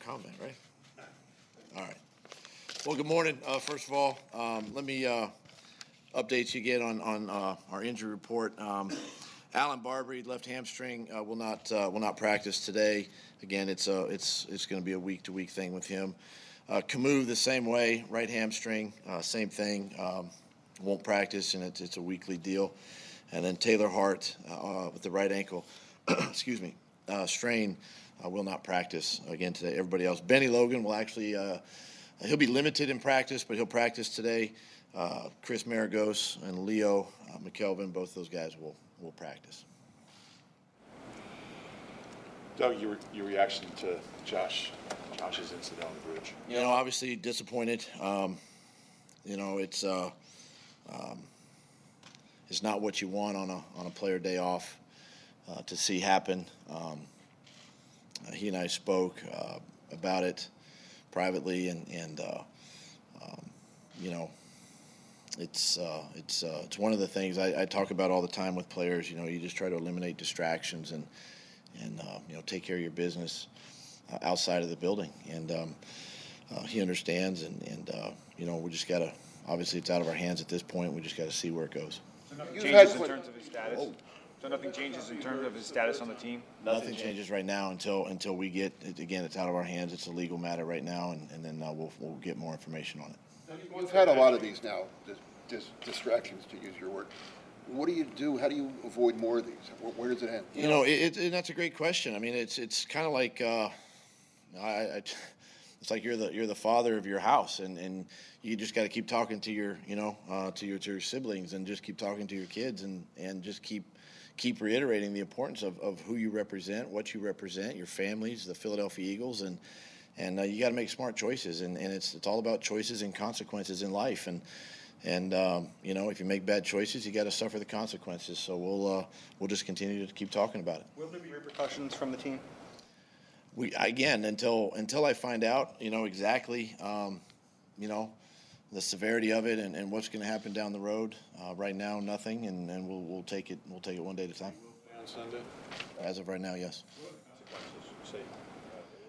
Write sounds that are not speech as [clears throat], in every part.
comment, right? All right. Well, good morning. Uh, First of all, um, let me uh, update you again on, on uh, our injury report. Um, Allen Barbre, left hamstring, uh, will not, uh, will not practice today. Again, it's, a- it's, it's going to be a week-to-week thing with him. Uh, Kamu, the same way, right hamstring, same thing, um, won't practice, and it's, it's a weekly deal. And then Taylor Hart with the right ankle, [clears throat] excuse me, uh, strain, uh, will not practice again today. Everybody else, Bennie Logan will actually, uh, he'll be limited in practice, but he'll practice today. Uh, Chris Maragos and Leo uh, McKelvin, both those guys will, will practice. Doug, your, your reaction to Josh, Josh's incident on the bridge? You know, obviously disappointed. Um, you know, it's uh, um, it's not what you want on a on a player day off uh, to see happen. Um, uh, he and I spoke uh, about it privately, and and uh, um, you know, it's uh, it's uh, it's one of the things I, I talk about all the time with players. You know, you just try to eliminate distractions and and uh, you know take care of your business uh, outside of the building. And um, uh, he understands, and and uh, you know we just gotta. Obviously, it's out of our hands at this point. We just got to see where it goes. So nothing You've changes in terms of his status? So nothing changes in terms of his status on the team? Nothing changes right now until until we get it, again. It's out of our hands. It's a legal matter right now, and, and then uh, we'll we'll get more information on it. We've had a lot of these now, dis- dis- distractions, to use your word. What do you do? How do you avoid more of these? Where, where does it end? You know, it, it, that's a great question. I mean, it's it's kind of like uh, I, I, it's like you're the you're the father of your house, and, and you just got to keep talking to your you know uh, to your to your siblings, and just keep talking to your kids, and and just keep keep reiterating the importance of, of who you represent, what you represent, your families, the Philadelphia Eagles, and and uh, you got to make smart choices, and, and it's it's all about choices and consequences in life, and. And um, you know, if you make bad choices, you got to suffer the consequences. So we'll uh, we'll just continue to keep talking about it. Will there be repercussions from the team? we again until until I find out, you know exactly, um, you know, the severity of it and, and what's going to happen down the road. Uh, right now, nothing, and, and we'll we'll take it we'll take it one day at a time. As of right now, yes.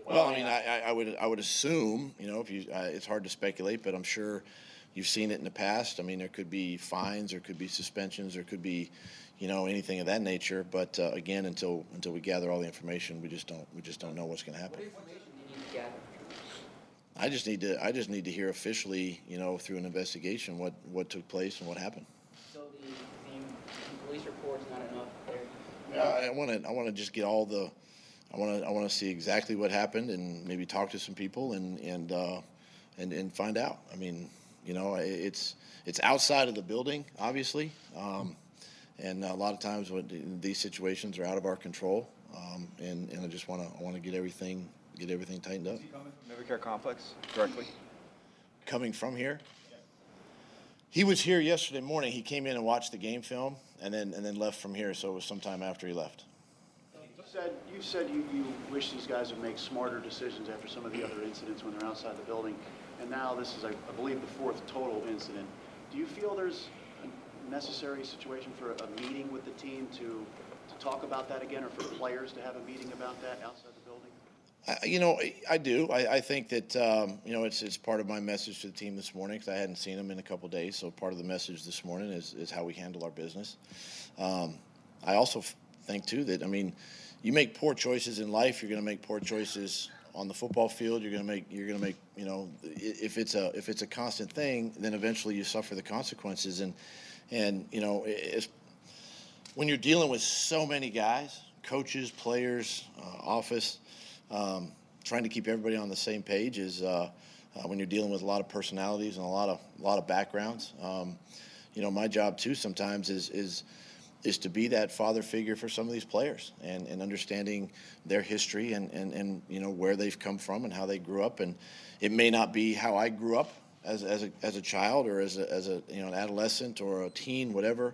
Well, I mean, I, I- I would I would assume, you know, if you, uh, it's hard to speculate, but I'm sure you've seen it in the past. I mean, there could be fines, there could be suspensions, there could be, you know, anything of that nature. But uh, again, until until we gather all the information, we just don't we just don't know what's going to happen. What information do you need to gather? I just need to I just need to hear officially, you know, through an investigation what what took place and what happened. So the, the, police report's not enough there? I want to I want to just get all the I want to I want to see exactly what happened and maybe talk to some people and and uh, and and find out. I mean, you know, it's it's outside of the building, obviously, um, and a lot of times when these situations are out of our control, um, and and I just want to I want to get everything get everything tightened up. Is he coming from NovaCare Complex directly? coming from here. He was here yesterday morning. He came in and watched the game film, and then and then left from here. So it was sometime after he left. You said, you said you, you wish these guys would make smarter decisions after some of the other incidents when they're outside the building. And now this is, I I believe, the fourth total incident. Do you feel there's a necessary situation for a meeting with the team to, to talk about that again, or for players to have a meeting about that outside the building? I, you know, I- do. I, I think that um, you know it's it's part of my message to the team this morning because I hadn't seen them in a couple days. So part of the message this morning is is how we handle our business. Um, I also f- think too that I mean, you make poor choices in life, you're going to make poor choices on the football field. You're going to make you're going to make you know if it's a if it's a constant thing, then eventually you suffer the consequences. And and you know it's when you're dealing with so many guys, coaches, players, uh, office, um, trying to keep everybody on the same page is uh, uh, when you're dealing with a lot of personalities and a lot of a lot of backgrounds. Um, you know, my job too sometimes is is is to be that father figure for some of these players and, and understanding their history and, and, and you know where they've come from and how they grew up and it may not be how I grew up as, as, a, as a child or as a, as a you know an adolescent or a teen whatever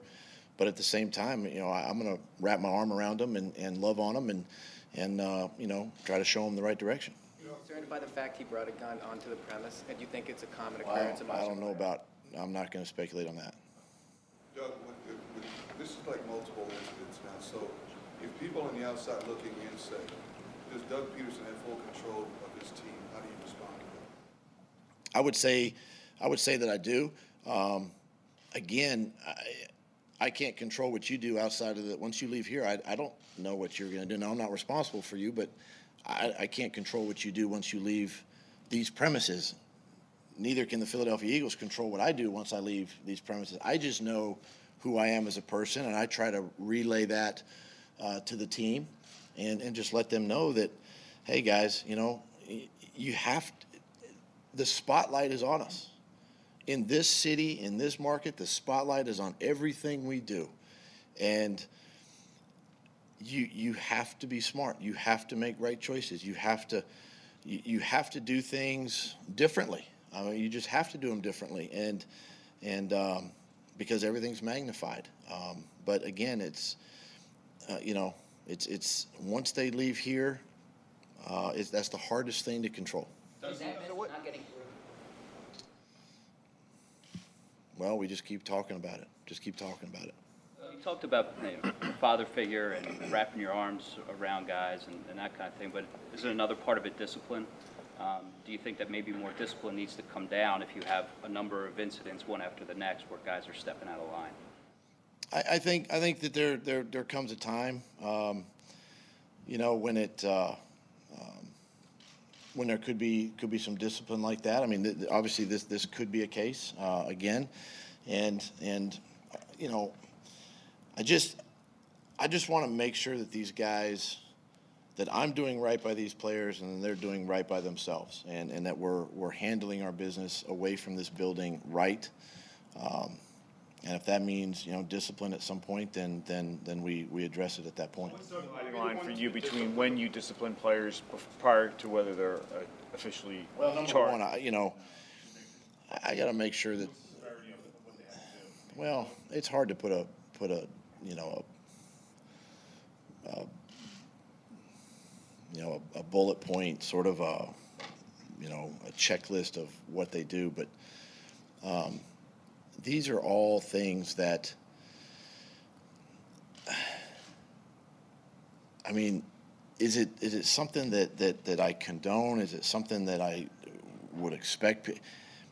but at the same time you know I, I'm going to wrap my arm around them and, and love on them and and uh, you know try to show them the right direction Concerned by the fact he brought a gun onto the premise, and you think it's a common I occurrence don't, I don't know about I'm not going to speculate on that Doug, with, with, this is like multiple incidents now, so if people on the outside looking in say, does Doug Pederson have full control of his team? How do you respond? To that? I would say, I would say that I do. Um, again, I, I can't control what you do outside of the. Once you leave here, I, I don't know what you're going to do. Now I'm not responsible for you, but I, I can't control what you do once you leave these premises. Neither can the Philadelphia Eagles control what I do once I leave these premises. I just know who I am as a person, and I try to relay that uh, to the team, and and just let them know that, hey guys, you know, you have. To, the spotlight is on us. In this city, in this market, the spotlight is on everything we do. And you you have to be smart. You have to make right choices. You have to you, you have to do things differently. I mean, you just have to do them differently, and and um, because everything's magnified. Um, but again, it's uh, you know it's it's once they leave here, uh, it's, that's the hardest thing to control. Is that message not getting through? Well, we just keep talking about it. Just keep talking about it. You talked about you know, father figure and wrapping your arms around guys and, and that kind of thing, but is it another part of it discipline? Um, do you think that maybe more discipline needs to come down if you have a number of incidents, one after the next, where guys are stepping out of line? I, I think I think that there there there comes a time, um, you know, when it uh, when there could be could be some discipline like that. I mean, th- obviously this this could be a case uh, again, and and you know, I just I just want to make sure that these guys that I'm doing right by these players and they're doing right by themselves, and, and that we're we're handling our business away from this building right. Um, and if that means you know discipline at some point, then then then we, we address it at that point. What's the dividing line for you between when you discipline players prior to whether they're uh, officially Well, number charged. one, I, you know, I, I got to make sure that. Well, it's hard to put a put a you know a, a you know a, a bullet point sort of a you know a checklist of what they do, but um, these are all things that. I mean, is it is it something that, that, that I condone? Is it something that I would expect?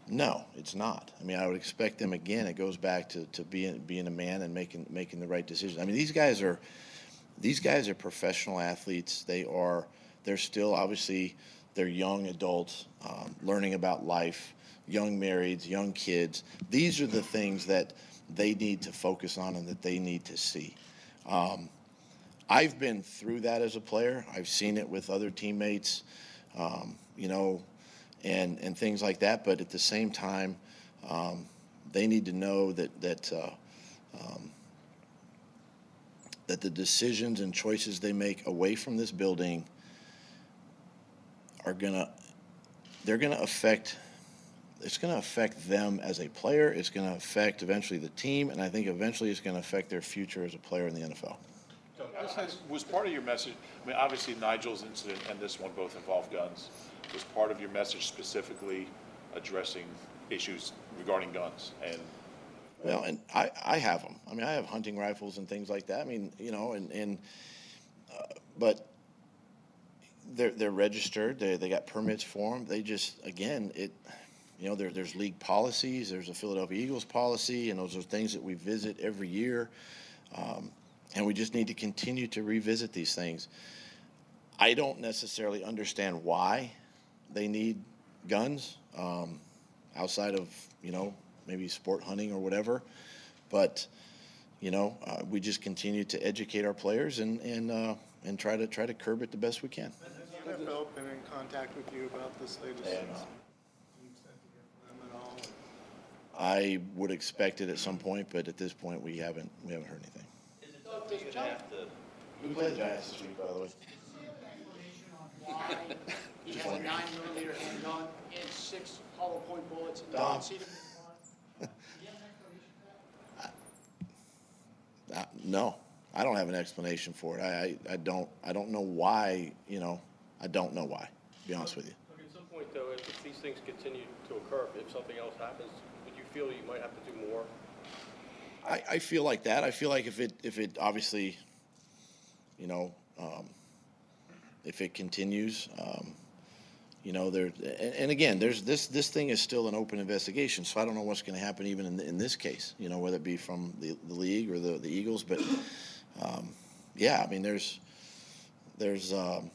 No, it's not. I mean, I would expect them again. It goes back to, to being being a man and making making the right decisions. I mean, these guys are these guys are professional athletes. They are they're still obviously they're young adults um, learning about life, young marrieds, young kids. These are the things that they need to focus on and that they need to see. Um, I've been through that as a player. I've seen it with other teammates, um, you know, and and things like that. But at the same time, um, they need to know that that uh, um, that the decisions and choices they make away from this building are gonna they're gonna affect. It's going to affect them as a player. It's going to affect eventually the team, and I think eventually it's going to affect their future as a player in the NFL. Was part of your message, I mean, obviously Nigel's incident and this one both involve guns. Was part of your message specifically addressing issues regarding guns? And Well, and I, I have them. I mean, I have hunting rifles and things like that. I mean, you know, and, and uh, but they're, they're registered. They, they got permits for them. They just, again, it, you know, there, there's league policies. There's a Philadelphia Eagles policy, and those are things that we visit every year. Um, and we just need to continue to revisit these things. I don't necessarily understand why they need guns um, outside of you know maybe sport hunting or whatever, but you know uh, we just continue to educate our players and and uh, and try to try to curb it the best we can. Has the NFL been in contact with you about this latest? They have incident? not. You said to hear from them at all? I would expect it at some point, but at this point we haven't we haven't heard anything. We played the Giants this week, by the way? [laughs] Why he has a nine millimeter handgun and six hollow point bullets and Dom. don't see them in the car? Uh, no, I don't have an explanation for it. I, I, I don't I don't know why. You know, I don't know why. To be honest with you. Look, At some point, though, if if these things continue to occur, if something else happens, would you feel you might have to do more? I, I feel like that. I feel like if it if it obviously, you know, um, if it continues, um, you know, there, and, and again, there's this, this thing is still an open investigation, so I don't know what's going to happen even in, in this case, you know, whether it be from the, the league or the, the Eagles, but, um, yeah, I mean, there's, there's, um,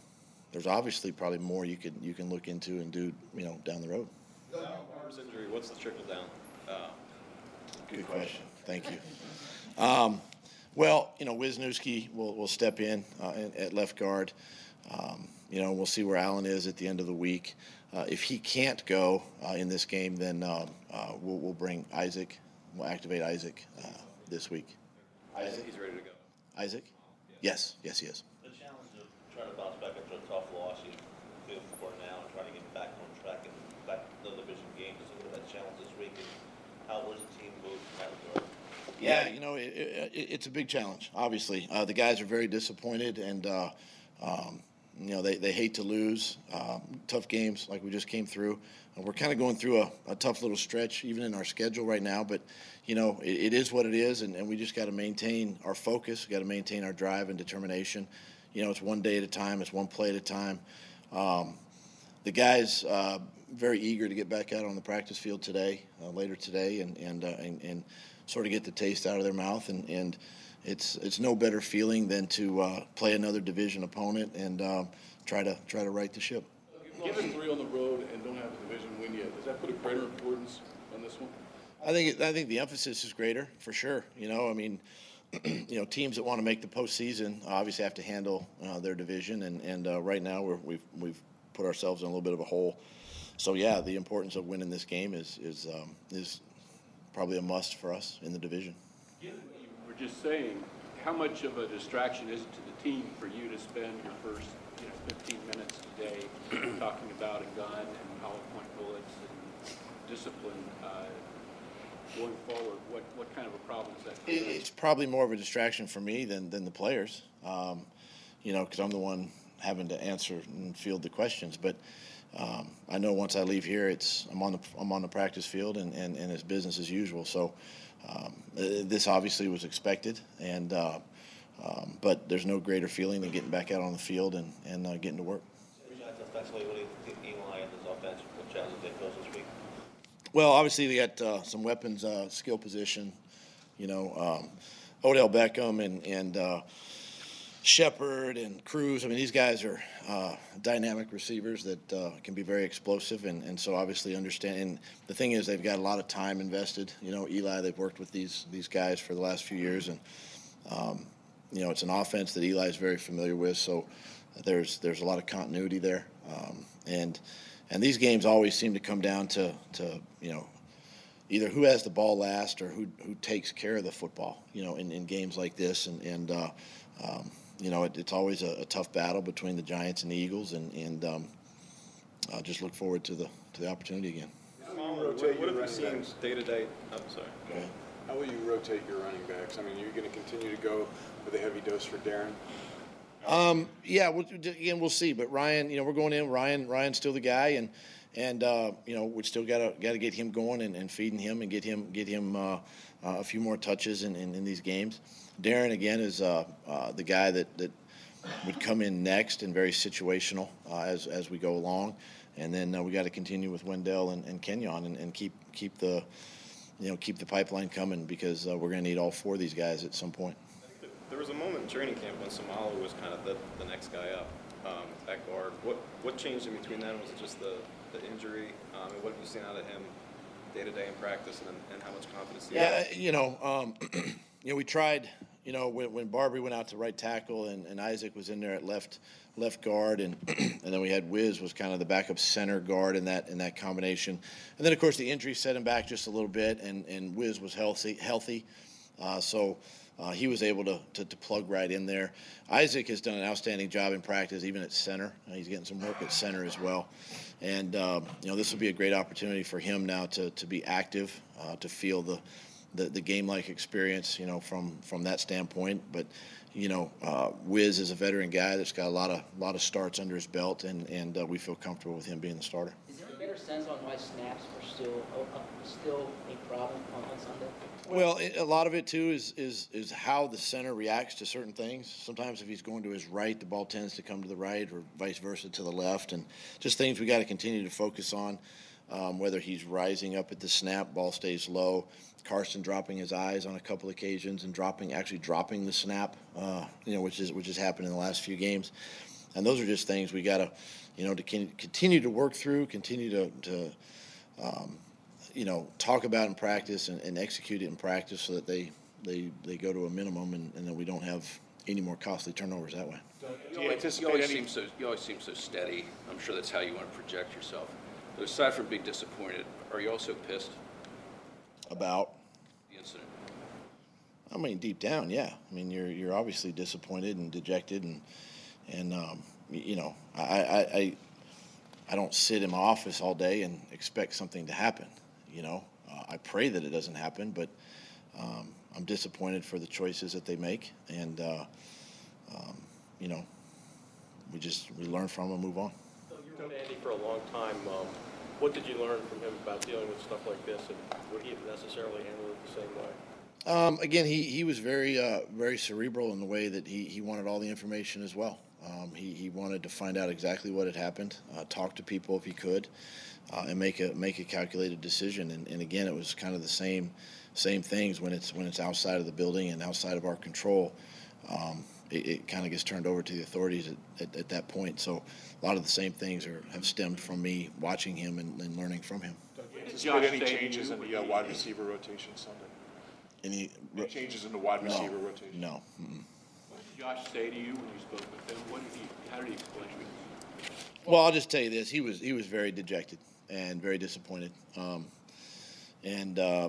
there's obviously probably more you could, you can look into and do, you know, down the road. Injury, what's the trickle down? Uh, Good question. Thank you. Um, well, you know, Wisniewski will, will step in uh, at- at left guard. Um, you know, we'll see where Allen is at the end of the week. Uh, if he can't go uh, in this game, then um, uh, we'll, we'll bring Isaac. We'll activate Isaac uh, this week. Isaac? He's ready to go. Isaac? Yes, yes, he is. The challenge of trying to bounce back after a tough loss, you feel for now, and trying to get back on track and back to the division game, is a little bit of a challenge this week, and how was the team moved in that regard? Yeah, you know, it, it, it's a big challenge. Obviously, uh, the guys are very disappointed, and uh, um, you know they, they hate to lose. Um, tough games like we just came through. And we're kind of going through a, a tough little stretch, even in our schedule right now. But you know, it, it is what it is, and, and we just got to maintain our focus. Got to maintain our drive and determination. You know, it's one day at a time. It's one play at a time. Um, the guys uh, very eager to get back out on the practice field today, uh, later today, and and, uh, and and sort of get the taste out of their mouth. And, and it's it's no better feeling than to uh, play another division opponent and um, try to try to right the ship. Given three on the road and don't have a division win yet, does that put a greater importance on this one? I think it, I think the emphasis is greater for sure. You know, I mean, [clears throat] you know, teams that want to make the postseason obviously have to handle uh, their division, and and uh, right now we're, we've we've put ourselves in a little bit of a hole. So yeah, the importance of winning this game is is um, is probably a must for us in the division. You were just saying, how much of a distraction is it to the team for you to spend your first, you know, 15 minutes a day [clears throat] talking about a gun and hollow point bullets and discipline uh, going forward? What, what kind of a problem is that? It, it's probably more of a distraction for me than, than the players, um, you know, because I'm the one having to answer and field the questions. But um, I know once I leave here, it's I'm on the I'm on the practice field and, and, and it's business as usual. So um, uh, this obviously was expected, and uh, um, but there's no greater feeling than getting back out on the field and and uh, getting to work. Well, obviously they got uh, some weapons, uh, skill position. You know, um, Odell Beckham and and uh, Shepard and Cruz. I mean, these guys are uh, dynamic receivers that uh, can be very explosive, and, and so obviously understand. And the thing is, they've got a lot of time invested. You know, Eli, they've worked with these these guys for the last few years, and um, you know, it's an offense that Eli is very familiar with. So there's there's a lot of continuity there, um, and and these games always seem to come down to to you know either who has the ball last or who who takes care of the football. You know, in, in games like this, and and uh, um, you know it, it's always a, a, tough battle between the Giants and the Eagles, and and um, I just look forward to the to the opportunity again. What what have you seen day to day? I'm sorry. Go ahead. How will you rotate your running backs? I mean, you're going to continue to go with a heavy dose for Darren? Um, yeah, we'll, again, we'll see. But Ryan, you know, we're going in. Ryan, Ryan's still the guy, and and uh, you know, we still got to got to get him going and, and feeding him and get him get him uh, uh, a few more touches in, in, in, these games. Darren again is uh, uh, the guy that, that would come in next and very situational as as we go along, and then we got to continue with Wendell and, and Kenyon and, and keep keep the you know keep the pipeline coming because we're going to need all four of these guys at some point. There was a moment in training camp when Seumalo was kind of the, the next guy up um, at guard. What what changed in between then? Was it just the, the injury? Um, and what have you seen out of him day to day in practice, and, and how much confidence? You yeah, have? you know, um, [clears throat] you know, we tried. You know, when, when Barbre went out to right tackle and, and Isaac was in there at left left guard, and [clears throat] and then we had Wiz was kind of the backup center guard in that in that combination, and then of course the injury set him back just a little bit, and and Wiz was healthy healthy, uh, so. Uh, he was able to, to, to, plug right in there. Isaac has done an outstanding job in practice, even at center. Uh, he's getting some work at center as well. And, uh, you know, this will be a great opportunity for him now to, to be active, uh, to feel the, the, the game-like experience, you know, from, from that standpoint. But, you know, uh, Wiz is a veteran guy that's got a lot of, lot of starts under his belt, and, and uh, we feel comfortable with him being the starter. Sense on why snaps are still, still a problem on Sunday? Well, it, a lot of it too is, is, is how the center reacts to certain things. Sometimes if he's going to his right, the ball tends to come to the right or vice versa to the left. And just things we got to continue to focus on. Um, whether he's rising up at the snap, ball stays low. Carson dropping his eyes on a couple occasions and dropping, actually dropping the snap, uh, you know, which is, which has happened in the last few games. And those are just things we got to, you know, to con- continue to work through, continue to, to um, you know, talk about in practice and, and execute it in practice so that they, they, they go to a minimum and, and that we don't have any more costly turnovers that way. Do You you always, you always any? seem so, you always seem so steady. I'm sure that's how you want to project yourself. But aside from being disappointed, are you also pissed About, the incident? I mean, deep down, yeah. I mean, you're, you're obviously disappointed and dejected and, and, um, y- you know, I, I, I, don't sit in my office all day and expect something to happen, you know? Uh, I pray that it doesn't happen, but, um, I'm disappointed for the choices that they make and, uh, um, you know, we just, we learn from them and move on. You've known Andy for a long time. Um, What did you learn from him about dealing with stuff like this, and would he have necessarily handled it the same way? Um, again, he, he was very uh, very cerebral in the way that he, he wanted all the information as well. Um, he, he wanted to find out exactly what had happened, uh, talk to people if he could, uh, and make a make a calculated decision. And, and again, it was kind of the same same things when it's when it's outside of the building and outside of our control. Um, it, it kind of gets turned over to the authorities at, at, at that point. So a lot of the same things are have stemmed from me watching him and, and learning from him. Do you any changes in the uh, wide receiver rotation Sunday? Any, Any changes in the wide no, receiver rotation? no. mm-mm. What did Josh say to you when you spoke with him? What did he, how did he explain it? Well, I'll just tell you this: he was he was very dejected and very disappointed, um, and uh,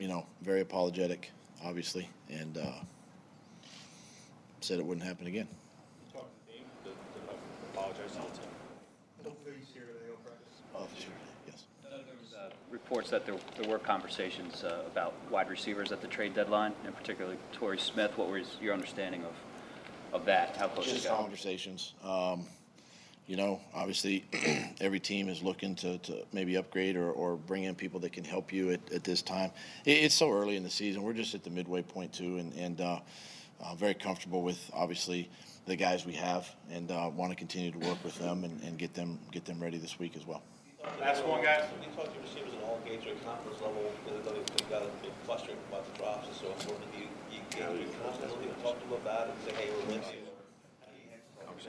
you know, very apologetic, obviously, and uh, said it wouldn't happen again. Talk to the team, to, to apologize to the team. Hopefully he's here today, he'll practice. Sure, yes. Reports that there, there were conversations uh, about wide receivers at the trade deadline, and particularly Torrey Smith. What was your understanding of, of that? How close it Just got? conversations. Um, you know, obviously, [clears throat] every team is looking to, to maybe upgrade or, or bring in people that can help you at, at this time. It, it's so early in the season. We're just at the midway point too, and and uh, uh, very comfortable with obviously the guys we have, and uh, want to continue to work with them and, and get them get them ready this week as well. Last one, guys. When you talk to receivers in all games or conference level, they've they've got a big clustering about the drops and so forth, do you,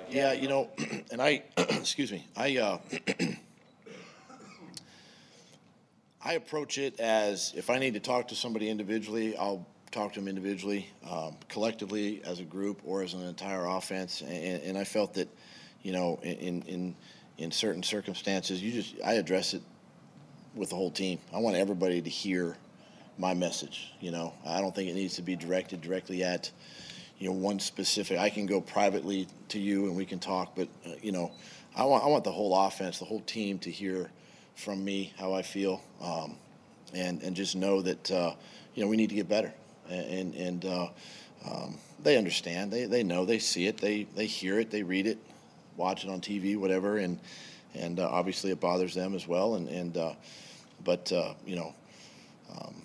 Yeah, you know, [clears throat] and I, [clears throat] excuse me, I, uh, [clears throat] I approach it as if I need to talk to somebody individually, I'll talk to them individually, um, collectively as a group or as an entire offense. And, and I felt that, you know, in, in, in certain circumstances, you just, I address it with the whole team. I want everybody to hear my message. You know, I don't think it needs to be directed directly at, you know, one specific. I can go privately to you and we can talk, but uh, you know, I want I want the whole offense, the whole team to hear from me how I feel, um, and and just know that uh, you know we need to get better, and and uh, um, they understand, they they know, they see it, they they hear it, they read it, watch it on TV, whatever, and and uh, obviously it bothers them as well, and and uh, but uh, you know. Um,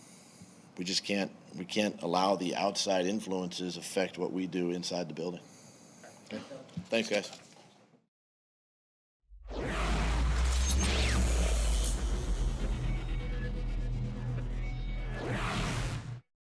we just can't we can't allow the outside influences affect what we do inside the building. Okay. Thanks, guys.